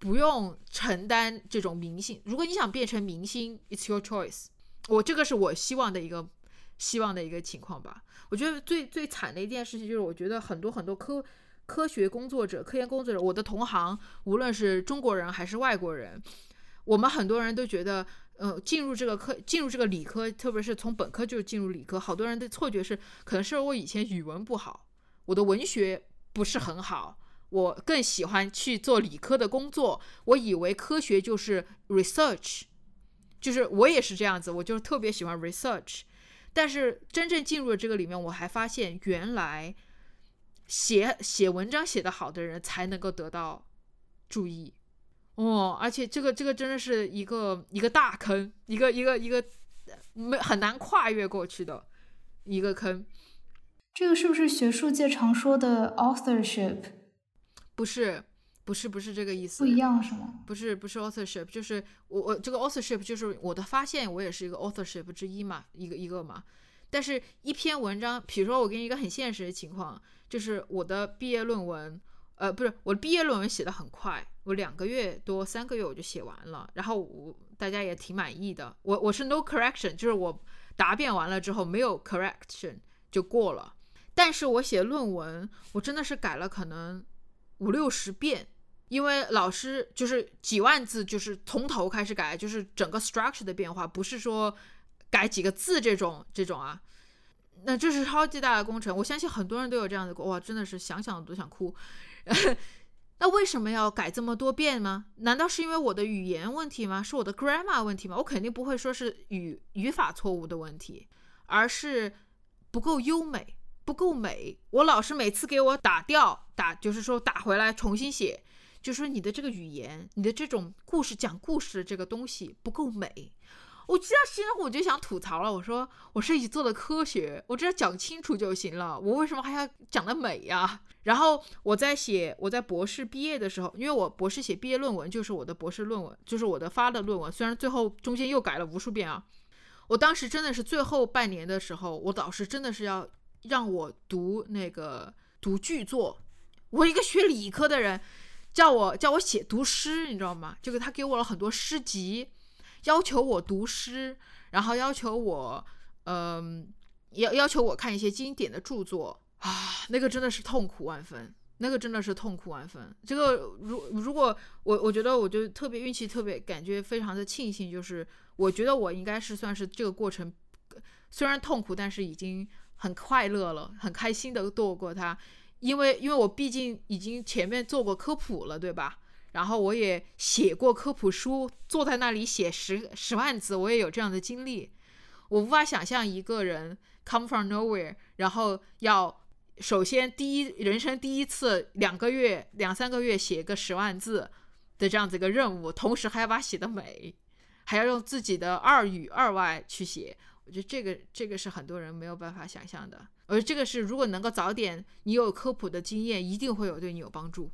不用承担这种明星。如果你想变成明星，it's your choice。我这个是我希望的一个。希望的一个情况吧。我觉得最最惨的一件事情就是，我觉得很多很多科科学工作者、科研工作者，我的同行，无论是中国人还是外国人，我们很多人都觉得，呃，进入这个科，进入这个理科，特别是从本科就进入理科，好多人的错觉是，可能是我以前语文不好，我的文学不是很好，我更喜欢去做理科的工作。我以为科学就是 research，就是我也是这样子，我就特别喜欢 research。但是真正进入了这个里面，我还发现原来写写文章写得好的人才能够得到注意哦，而且这个这个真的是一个一个大坑，一个一个一个没很难跨越过去的一个坑。这个是不是学术界常说的 authorship？不是。不是不是这个意思，不一样是吗？不是不是 authorship，就是我我这个 authorship 就是我的发现，我也是一个 authorship 之一嘛，一个一个嘛。但是，一篇文章，比如说我给你一个很现实的情况，就是我的毕业论文，呃，不是我的毕业论文写的很快，我两个月多三个月我就写完了，然后我大家也挺满意的。我我是 no correction，就是我答辩完了之后没有 correction 就过了。但是我写论文，我真的是改了可能五六十遍。因为老师就是几万字，就是从头开始改，就是整个 structure 的变化，不是说改几个字这种这种啊。那这是超级大的工程，我相信很多人都有这样的过，哇，真的是想想都想哭。那为什么要改这么多遍吗？难道是因为我的语言问题吗？是我的 grammar 问题吗？我肯定不会说是语语法错误的问题，而是不够优美，不够美。我老师每次给我打掉，打就是说打回来重新写。就说你的这个语言，你的这种故事讲故事的这个东西不够美。我知道，现在我就想吐槽了。我说，我是一做的科学，我只要讲清楚就行了。我为什么还要讲的美呀？然后我在写，我在博士毕业的时候，因为我博士写毕业论文就是我的博士论文，就是我的发的论文。虽然最后中间又改了无数遍啊，我当时真的是最后半年的时候，我导师真的是要让我读那个读剧作。我一个学理科的人，叫我叫我写读诗，你知道吗？这个他给我了很多诗集，要求我读诗，然后要求我，嗯，要要求我看一些经典的著作啊，那个真的是痛苦万分，那个真的是痛苦万分。这个如如果我我觉得我就特别运气特别，感觉非常的庆幸，就是我觉得我应该是算是这个过程虽然痛苦，但是已经很快乐了，很开心的度过它。因为，因为我毕竟已经前面做过科普了，对吧？然后我也写过科普书，坐在那里写十十万字，我也有这样的经历。我无法想象一个人 come from nowhere，然后要首先第一人生第一次两个月两三个月写个十万字的这样子一个任务，同时还要把写的美，还要用自己的二语二外去写。我觉得这个这个是很多人没有办法想象的。而这个是，如果能够早点，你有科普的经验，一定会有对你有帮助。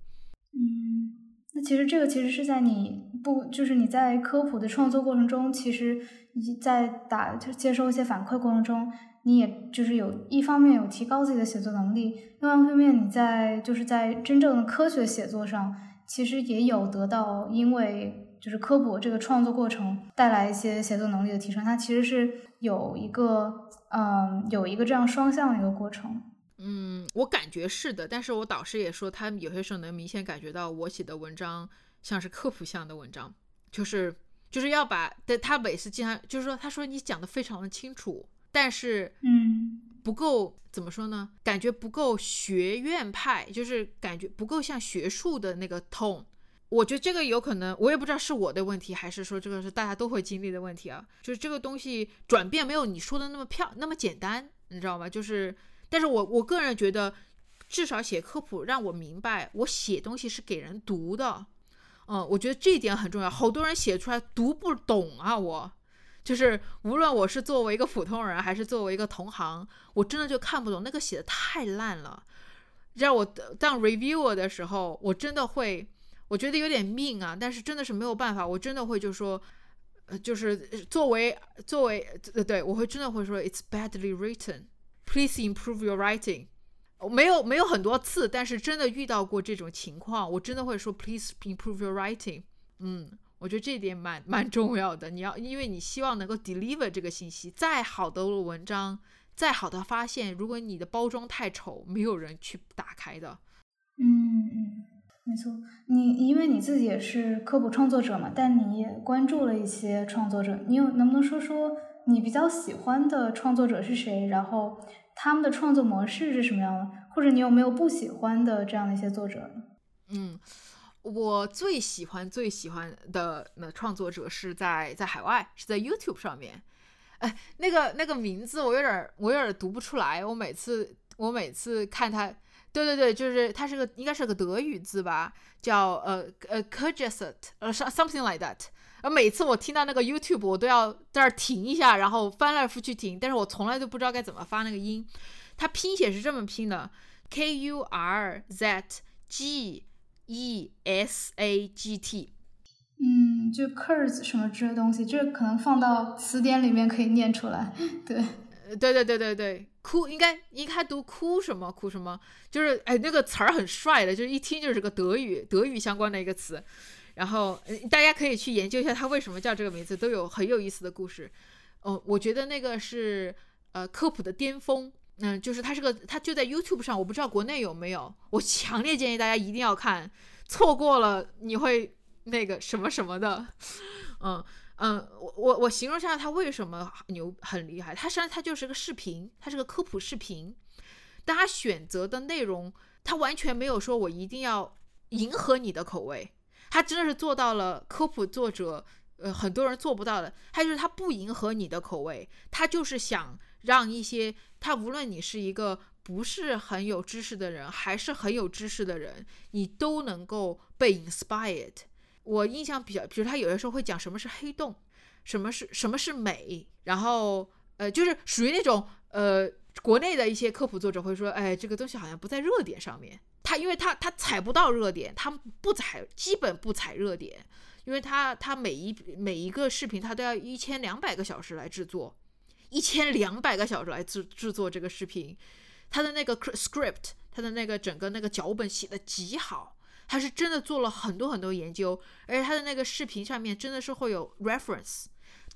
嗯，那其实这个其实是在你不，就是你在科普的创作过程中，其实你在打就接收一些反馈过程中，你也就是有一方面有提高自己的写作能力，另外一方面你在就是在真正的科学写作上，其实也有得到，因为。就是科普这个创作过程带来一些写作能力的提升，它其实是有一个，嗯，有一个这样双向的一个过程。嗯，我感觉是的，但是我导师也说，他有些时候能明显感觉到我写的文章像是科普向的文章，就是就是要把，对他每次经常就是说，他说你讲的非常的清楚，但是嗯，不够怎么说呢？感觉不够学院派，就是感觉不够像学术的那个 tone。我觉得这个有可能，我也不知道是我的问题，还是说这个是大家都会经历的问题啊。就是这个东西转变没有你说的那么漂那么简单，你知道吗？就是，但是我我个人觉得，至少写科普让我明白，我写东西是给人读的。嗯，我觉得这一点很重要。好多人写出来读不懂啊，我就是无论我是作为一个普通人，还是作为一个同行，我真的就看不懂，那个写的太烂了。让我当 reviewer 的时候，我真的会。我觉得有点命啊，但是真的是没有办法，我真的会就说，呃，就是作为作为呃，对我会真的会说，it's badly written，please improve your writing。没有没有很多次，但是真的遇到过这种情况，我真的会说，please improve your writing。嗯，我觉得这点蛮蛮重要的。你要因为你希望能够 deliver 这个信息，再好的文章，再好的发现，如果你的包装太丑，没有人去打开的。嗯。没错，你因为你自己也是科普创作者嘛，但你也关注了一些创作者，你有能不能说说你比较喜欢的创作者是谁？然后他们的创作模式是什么样的？或者你有没有不喜欢的这样的一些作者？嗯，我最喜欢最喜欢的那创作者是在在海外，是在 YouTube 上面。哎，那个那个名字我有点我有点读不出来，我每次我每次看他。对对对，就是它是个应该是个德语字吧，叫呃呃 k u r g e s e t 呃 something like that。而每次我听到那个 YouTube，我都要在这停一下，然后翻来覆去停，但是我从来都不知道该怎么发那个音。它拼写是这么拼的：K U R Z G E S A G T。嗯，就 Kurz 什么之类的东西，这可能放到词典里面可以念出来。对。对对对对对，哭应该应该读哭什么哭什么，就是哎那个词儿很帅的，就是一听就是个德语德语相关的一个词，然后大家可以去研究一下它为什么叫这个名字，都有很有意思的故事。哦，我觉得那个是呃科普的巅峰，嗯，就是它是个它就在 YouTube 上，我不知道国内有没有，我强烈建议大家一定要看，错过了你会那个什么什么的，嗯。嗯，我我我形容一下他为什么牛很厉害。他实际上他就是个视频，他是个科普视频，但他选择的内容，他完全没有说我一定要迎合你的口味，他真的是做到了科普作者呃很多人做不到的。他就是他不迎合你的口味，他就是想让一些他无论你是一个不是很有知识的人，还是很有知识的人，你都能够被 inspired。我印象比较，比如他有的时候会讲什么是黑洞，什么是什么是美，然后呃，就是属于那种呃，国内的一些科普作者会说，哎，这个东西好像不在热点上面。他因为他他踩不到热点，他不踩，基本不踩热点，因为它它每一每一个视频它都要一千两百个小时来制作，一千两百个小时来制制作这个视频，它的那个 script，它的那个整个那个脚本写的极好，他是真的做了很多很多研究，而且他的那个视频上面真的是会有 reference，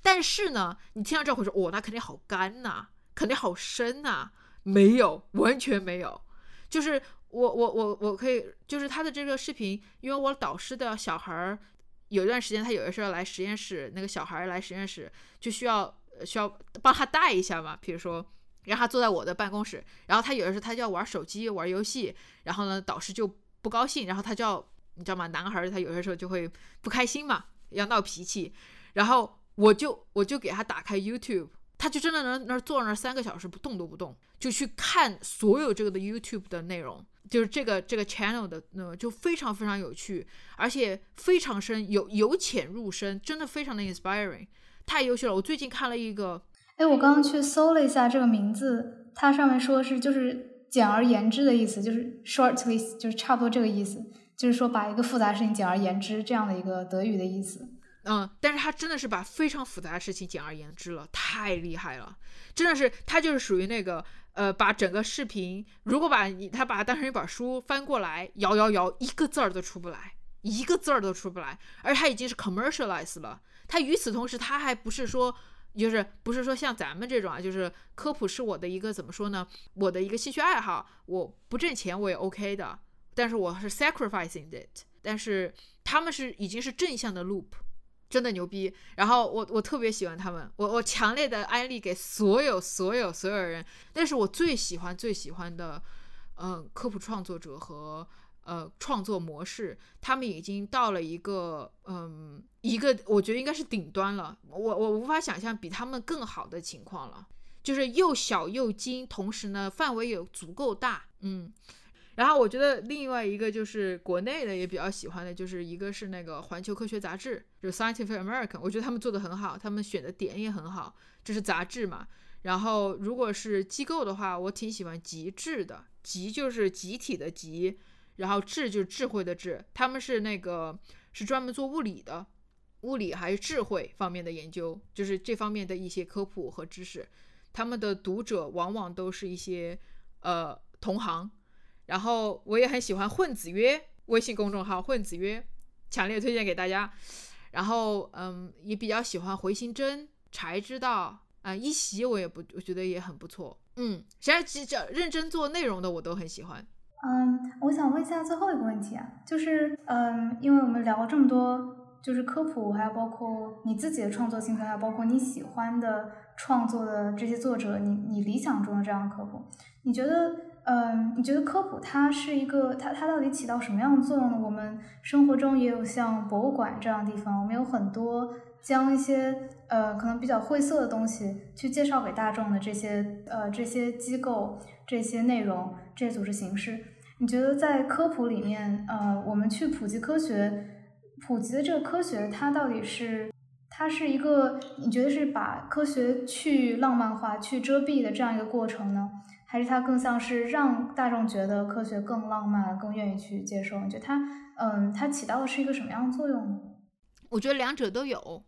但是呢，你听到这会说，哦，那肯定好干呐，肯定好深呐，没有，完全没有，就是我我我我可以，就是他的这个视频，因为我导师的小孩儿有一段时间他有的时候来实验室，那个小孩来实验室就需要需要帮他带一下嘛，比如说让他坐在我的办公室，然后他有的时候他就要玩手机玩游戏，然后呢，导师就不高兴，然后他就要你知道吗？男孩他有些时候就会不开心嘛，要闹脾气，然后我就我就给他打开 YouTube。他就真的能那坐那儿三个小时不动都不动，就去看所有这个的 YouTube 的内容，就是这个这个 channel 的那就非常非常有趣，而且非常深，由由浅入深，真的非常的 inspiring，太优秀了。我最近看了一个，哎，我刚刚去搜了一下这个名字，它上面说是就是简而言之的意思，就是 shortly，就是差不多这个意思，就是说把一个复杂事情简而言之这样的一个德语的意思。嗯，但是他真的是把非常复杂的事情简而言之了，太厉害了，真的是他就是属于那个呃，把整个视频，如果把你他把它当成一本书翻过来，摇摇摇，一个字儿都出不来，一个字儿都出不来，而他已经是 commercialize 了。他与此同时，他还不是说，就是不是说像咱们这种啊，就是科普是我的一个怎么说呢，我的一个兴趣爱好，我不挣钱我也 OK 的，但是我是 sacrificing it，但是他们是已经是正向的 loop。真的牛逼，然后我我特别喜欢他们，我我强烈的安利给所有所有所有人。但是我最喜欢最喜欢的，嗯，科普创作者和呃创作模式，他们已经到了一个嗯一个我觉得应该是顶端了。我我无法想象比他们更好的情况了，就是又小又精，同时呢范围也足够大，嗯。然后我觉得另外一个就是国内的也比较喜欢的，就是一个是那个环球科学杂志，就 Scientific American，我觉得他们做的很好，他们选的点也很好，这是杂志嘛。然后如果是机构的话，我挺喜欢极智的，极就是集体的极，然后智就是智慧的智，他们是那个是专门做物理的，物理还是智慧方面的研究，就是这方面的一些科普和知识，他们的读者往往都是一些呃同行。然后我也很喜欢混子约微信公众号混子约，强烈推荐给大家。然后嗯，也比较喜欢回形针、柴之道啊，一席我也不，我觉得也很不错。嗯，实际上认真做内容的我都很喜欢。嗯，我想问一下最后一个问题啊，就是嗯，因为我们聊了这么多，就是科普，还有包括你自己的创作心态，还有包括你喜欢的创作的这些作者，你你理想中的这样的科普，你觉得？嗯，你觉得科普它是一个，它它到底起到什么样的作用呢？我们生活中也有像博物馆这样的地方，我们有很多将一些呃可能比较晦涩的东西去介绍给大众的这些呃这些机构、这些内容、这些组织形式。你觉得在科普里面，呃，我们去普及科学，普及的这个科学，它到底是它是一个你觉得是把科学去浪漫化、去遮蔽的这样一个过程呢？还是它更像是让大众觉得科学更浪漫，更愿意去接受？你觉得它，嗯，它起到的是一个什么样的作用呢？我觉得两者都有，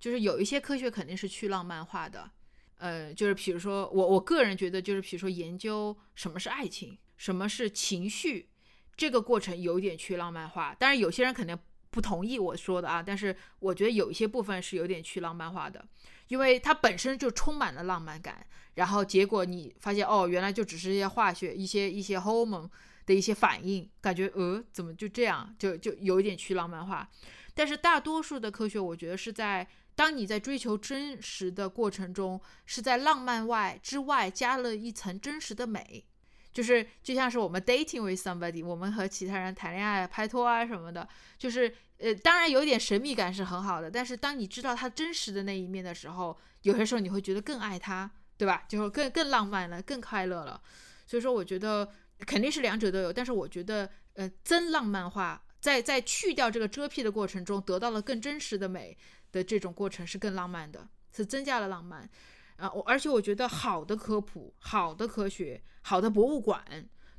就是有一些科学肯定是去浪漫化的，呃，就是比如说我我个人觉得，就是比如说研究什么是爱情，什么是情绪，这个过程有点去浪漫化。但是有些人肯定不同意我说的啊，但是我觉得有一些部分是有点去浪漫化的。因为它本身就充满了浪漫感，然后结果你发现哦，原来就只是一些化学、一些一些 hormone 的一些反应，感觉呃，怎么就这样，就就有一点去浪漫化。但是大多数的科学，我觉得是在当你在追求真实的过程中，是在浪漫外之外加了一层真实的美。就是就像是我们 dating with somebody，我们和其他人谈恋爱、拍拖啊什么的，就是呃，当然有一点神秘感是很好的。但是当你知道他真实的那一面的时候，有些时候你会觉得更爱他，对吧？就更更浪漫了，更快乐了。所以说，我觉得肯定是两者都有。但是我觉得，呃，增浪漫化，在在去掉这个遮蔽的过程中，得到了更真实的美的这种过程是更浪漫的，是增加了浪漫。啊，我而且我觉得好的科普、好的科学、好的博物馆，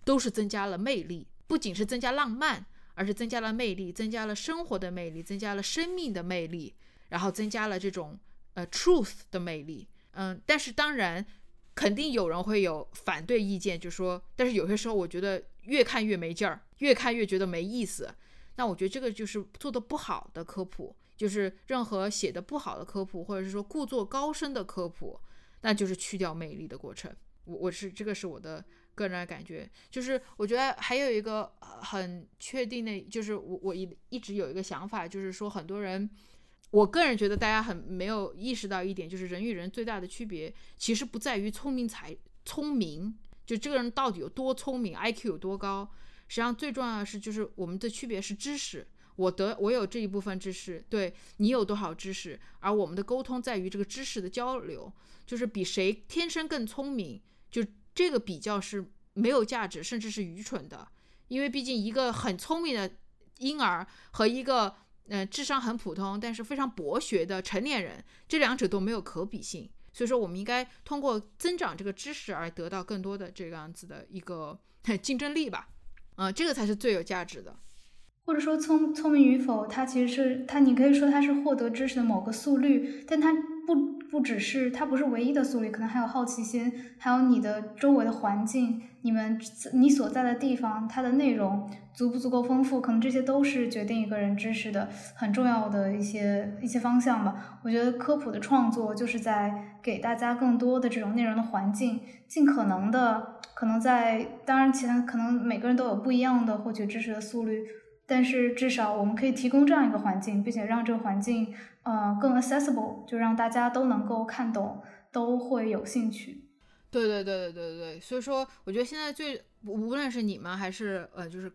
都是增加了魅力，不仅是增加浪漫，而是增加了魅力，增加了生活的魅力，增加了生命的魅力，然后增加了这种呃 truth 的魅力。嗯，但是当然，肯定有人会有反对意见，就说，但是有些时候我觉得越看越没劲儿，越看越觉得没意思。那我觉得这个就是做的不好的科普，就是任何写的不好的科普，或者是说故作高深的科普，那就是去掉魅力的过程。我我是这个是我的个人的感觉，就是我觉得还有一个很确定的，就是我我一一直有一个想法，就是说很多人。我个人觉得大家很没有意识到一点，就是人与人最大的区别，其实不在于聪明才聪明，就这个人到底有多聪明，IQ 有多高。实际上最重要的是，就是我们的区别是知识。我得我有这一部分知识，对你有多少知识，而我们的沟通在于这个知识的交流，就是比谁天生更聪明，就这个比较是没有价值，甚至是愚蠢的。因为毕竟一个很聪明的婴儿和一个。嗯，智商很普通，但是非常博学的成年人，这两者都没有可比性。所以说，我们应该通过增长这个知识而得到更多的这个样子的一个 竞争力吧。嗯，这个才是最有价值的。或者说，聪聪明与否，它其实是它，你可以说它是获得知识的某个速率，但它不。不只是它不是唯一的速率，可能还有好奇心，还有你的周围的环境，你们你所在的地方，它的内容足不足够丰富，可能这些都是决定一个人知识的很重要的一些一些方向吧。我觉得科普的创作就是在给大家更多的这种内容的环境，尽可能的可能在当然其他可能每个人都有不一样的获取知识的速率。但是至少我们可以提供这样一个环境，并且让这个环境呃更 accessible，就让大家都能够看懂，都会有兴趣。对对对对对对所以说我觉得现在最无论是你们还是呃就是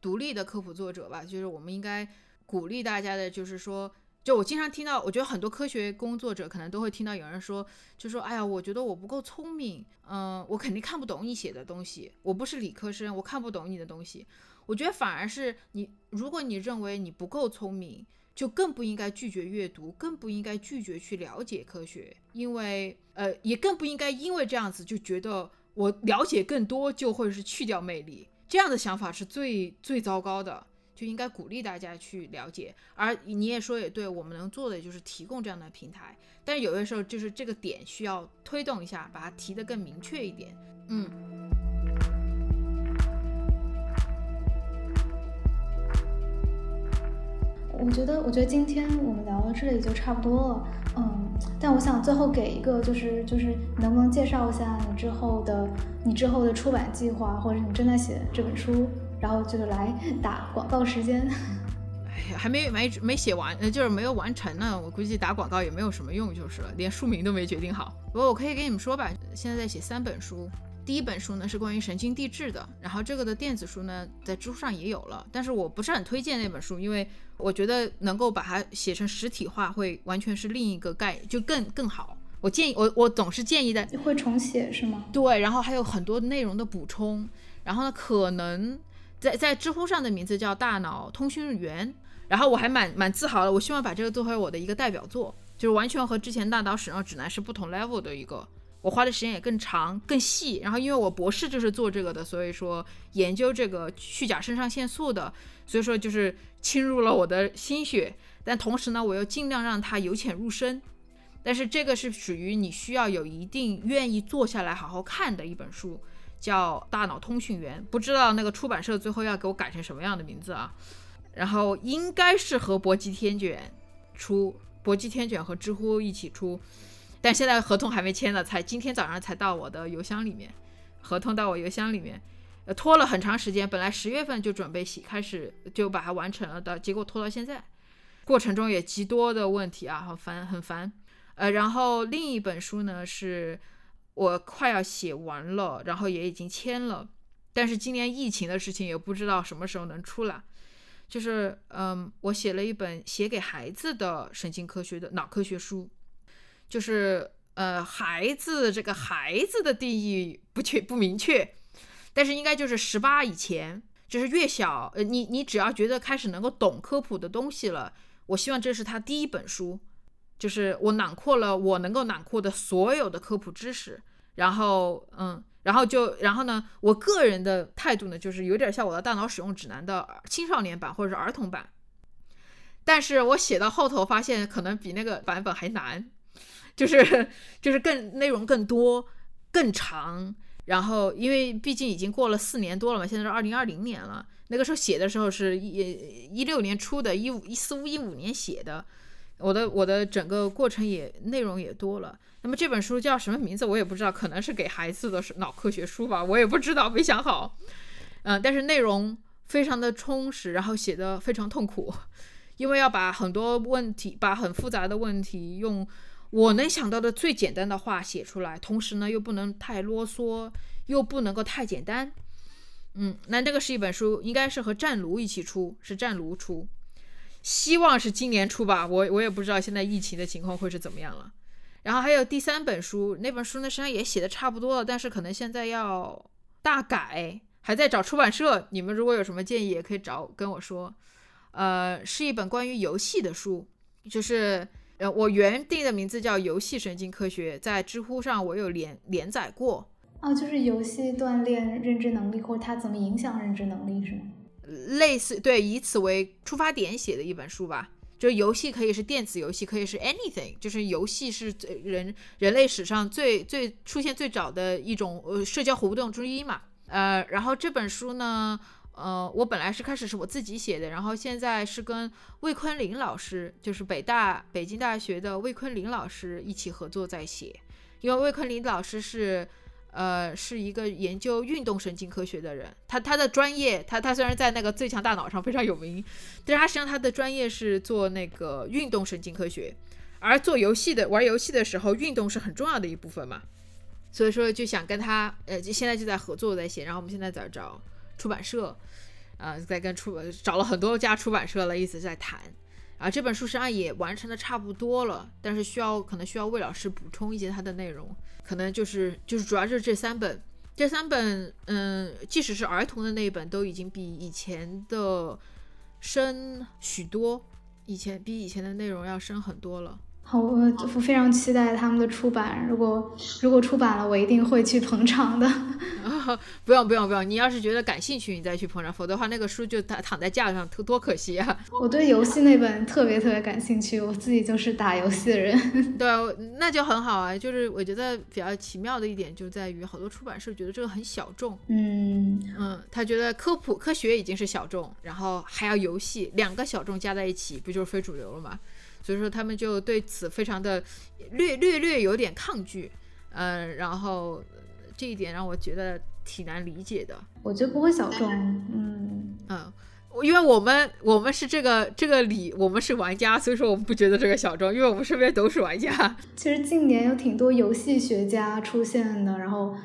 独立的科普作者吧，就是我们应该鼓励大家的，就是说，就我经常听到，我觉得很多科学工作者可能都会听到有人说，就说哎呀，我觉得我不够聪明，嗯，我肯定看不懂你写的东西，我不是理科生，我看不懂你的东西。我觉得反而是你，如果你认为你不够聪明，就更不应该拒绝阅读，更不应该拒绝去了解科学，因为呃，也更不应该因为这样子就觉得我了解更多就会是去掉魅力，这样的想法是最最糟糕的，就应该鼓励大家去了解。而你也说也对，我们能做的就是提供这样的平台，但是有的时候就是这个点需要推动一下，把它提得更明确一点，嗯。我觉得，我觉得今天我们聊到这里就差不多了，嗯，但我想最后给一个，就是就是能不能介绍一下你之后的你之后的出版计划，或者你正在写这本书，然后就是来打广告时间。哎呀，还没没没写完，呃，就是没有完成呢，我估计打广告也没有什么用，就是了，连书名都没决定好。不过我可以给你们说吧，现在在写三本书。第一本书呢是关于神经递质的，然后这个的电子书呢在知乎上也有了，但是我不是很推荐那本书，因为我觉得能够把它写成实体化会完全是另一个概，就更更好。我建议我我总是建议的会重写是吗？对，然后还有很多内容的补充，然后呢可能在在知乎上的名字叫大脑通讯员，然后我还蛮蛮自豪的，我希望把这个作为我的一个代表作，就是完全和之前大脑使用指南是不同 level 的一个。我花的时间也更长、更细，然后因为我博士就是做这个的，所以说研究这个去甲肾上腺素的，所以说就是侵入了我的心血。但同时呢，我又尽量让它由浅入深。但是这个是属于你需要有一定愿意坐下来好好看的一本书，叫《大脑通讯员》，不知道那个出版社最后要给我改成什么样的名字啊？然后应该是和搏击天卷出，搏击天卷和知乎一起出。但现在合同还没签呢，才今天早上才到我的邮箱里面，合同到我邮箱里面，呃，拖了很长时间。本来十月份就准备写，开始就把它完成了的，结果拖到现在，过程中也极多的问题啊，好烦，很烦。呃，然后另一本书呢，是我快要写完了，然后也已经签了，但是今年疫情的事情也不知道什么时候能出来。就是，嗯，我写了一本写给孩子的神经科学的脑科学书。就是呃，孩子这个孩子的定义不确不明确，但是应该就是十八以前，就是越小，呃，你你只要觉得开始能够懂科普的东西了，我希望这是他第一本书，就是我囊括了我能够囊括的所有的科普知识，然后嗯，然后就，然后呢，我个人的态度呢，就是有点像我的大脑使用指南的青少年版或者是儿童版，但是我写到后头发现可能比那个版本还难，就是就是更内容更多更长，然后因为毕竟已经过了四年多了嘛，现在是二零二零年了，那个时候写的时候是一一六年初的，一五一四五一五年写的，我的我的整个过程也内容也多了。那么这本书叫什么名字我也不知道，可能是给孩子的脑科学书吧，我也不知道，没想好。嗯，但是内容非常的充实，然后写的非常痛苦，因为要把很多问题，把很复杂的问题用我能想到的最简单的话写出来，同时呢又不能太啰嗦，又不能够太简单。嗯，那这个是一本书，应该是和战卢一起出，是战卢出，希望是今年出吧，我我也不知道现在疫情的情况会是怎么样了。然后还有第三本书，那本书呢实际上也写的差不多了，但是可能现在要大改，还在找出版社。你们如果有什么建议，也可以找跟我说。呃，是一本关于游戏的书，就是呃我原定的名字叫《游戏神经科学》，在知乎上我有连连载过。哦，就是游戏锻炼认知能力，或者它怎么影响认知能力，是吗？类似，对，以此为出发点写的一本书吧。就是游戏可以是电子游戏，可以是 anything，就是游戏是人人类史上最最出现最早的一种呃社交活动之一嘛。呃，然后这本书呢，呃，我本来是开始是我自己写的，然后现在是跟魏坤林老师，就是北大北京大学的魏坤林老师一起合作在写，因为魏坤林老师是。呃，是一个研究运动神经科学的人，他他的专业，他他虽然在那个最强大脑上非常有名，但是他实际上他的专业是做那个运动神经科学，而做游戏的玩游戏的时候，运动是很重要的一部分嘛，所以说就想跟他，呃，就现在就在合作在写，然后我们现在在找出版社，啊，在跟出找了很多家出版社了，一直在谈。啊，这本书实际上也完成的差不多了，但是需要可能需要魏老师补充一些它的内容，可能就是就是主要就是这三本，这三本，嗯，即使是儿童的那一本，都已经比以前的深许多，以前比以前的内容要深很多了。好，我我非常期待他们的出版。如果如果出版了，我一定会去捧场的。不用不用不用，你要是觉得感兴趣，你再去捧场，否则的话，那个书就躺躺在架上，多多可惜啊！我对游戏那本特别特别感兴趣，我自己就是打游戏的人。对，那就很好啊。就是我觉得比较奇妙的一点就在于，好多出版社觉得这个很小众。嗯嗯，他觉得科普科学已经是小众，然后还要游戏，两个小众加在一起，不就是非主流了吗？所以说他们就对此非常的略略略有点抗拒，嗯，然后这一点让我觉得挺难理解的。我觉得不会小众，嗯嗯，因为我们我们是这个这个里，我们是玩家，所以说我们不觉得这个小众，因为我们身边都是玩家。其实近年有挺多游戏学家出现的，然后。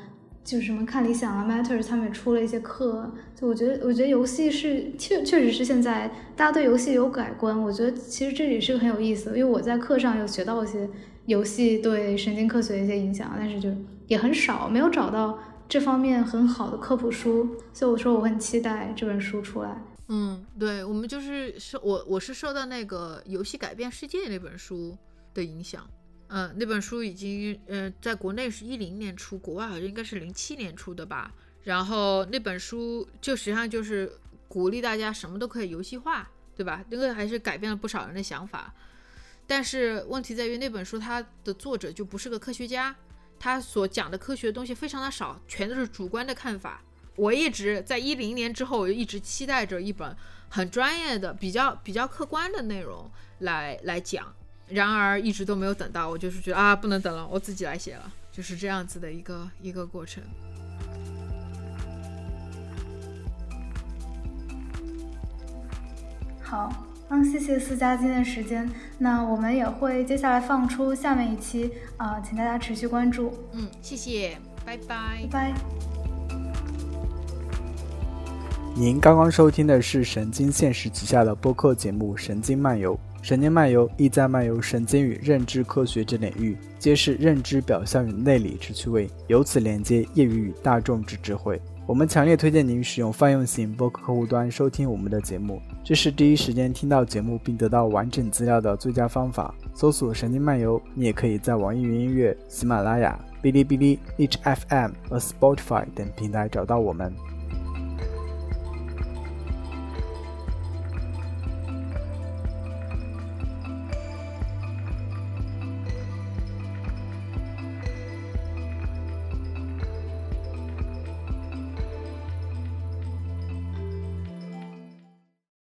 就什么看理想啊，Matter 他们也出了一些课。就我觉得，我觉得游戏是确确实是现在大家对游戏有改观。我觉得其实这也是个很有意思，因为我在课上有学到一些游戏对神经科学的一些影响，但是就也很少，没有找到这方面很好的科普书。所以我说我很期待这本书出来。嗯，对，我们就是受我我是受到那个《游戏改变世界》那本书的影响。嗯，那本书已经，嗯，在国内是一零年出，国外好像应该是零七年出的吧。然后那本书就实际上就是鼓励大家什么都可以游戏化，对吧？那个还是改变了不少人的想法。但是问题在于那本书它的作者就不是个科学家，他所讲的科学的东西非常的少，全都是主观的看法。我一直在一零年之后，我就一直期待着一本很专业的、比较比较客观的内容来来讲。然而一直都没有等到，我就是觉得啊，不能等了，我自己来写了，就是这样子的一个一个过程。好，嗯，谢谢四家今天的时间，那我们也会接下来放出下面一期啊，请大家持续关注。嗯，谢谢，拜拜，拜拜。您刚刚收听的是神经现实旗下的播客节目《神经漫游》。神经漫游意在漫游神经与认知科学之领域，揭示认知表象与内里之趣味，由此连接业余与大众之智慧。我们强烈推荐您使用泛用型播客客户端收听我们的节目，这是第一时间听到节目并得到完整资料的最佳方法。搜索“神经漫游”，你也可以在网易云音乐、喜马拉雅、哔哩哔哩、HFM 和 Spotify 等平台找到我们。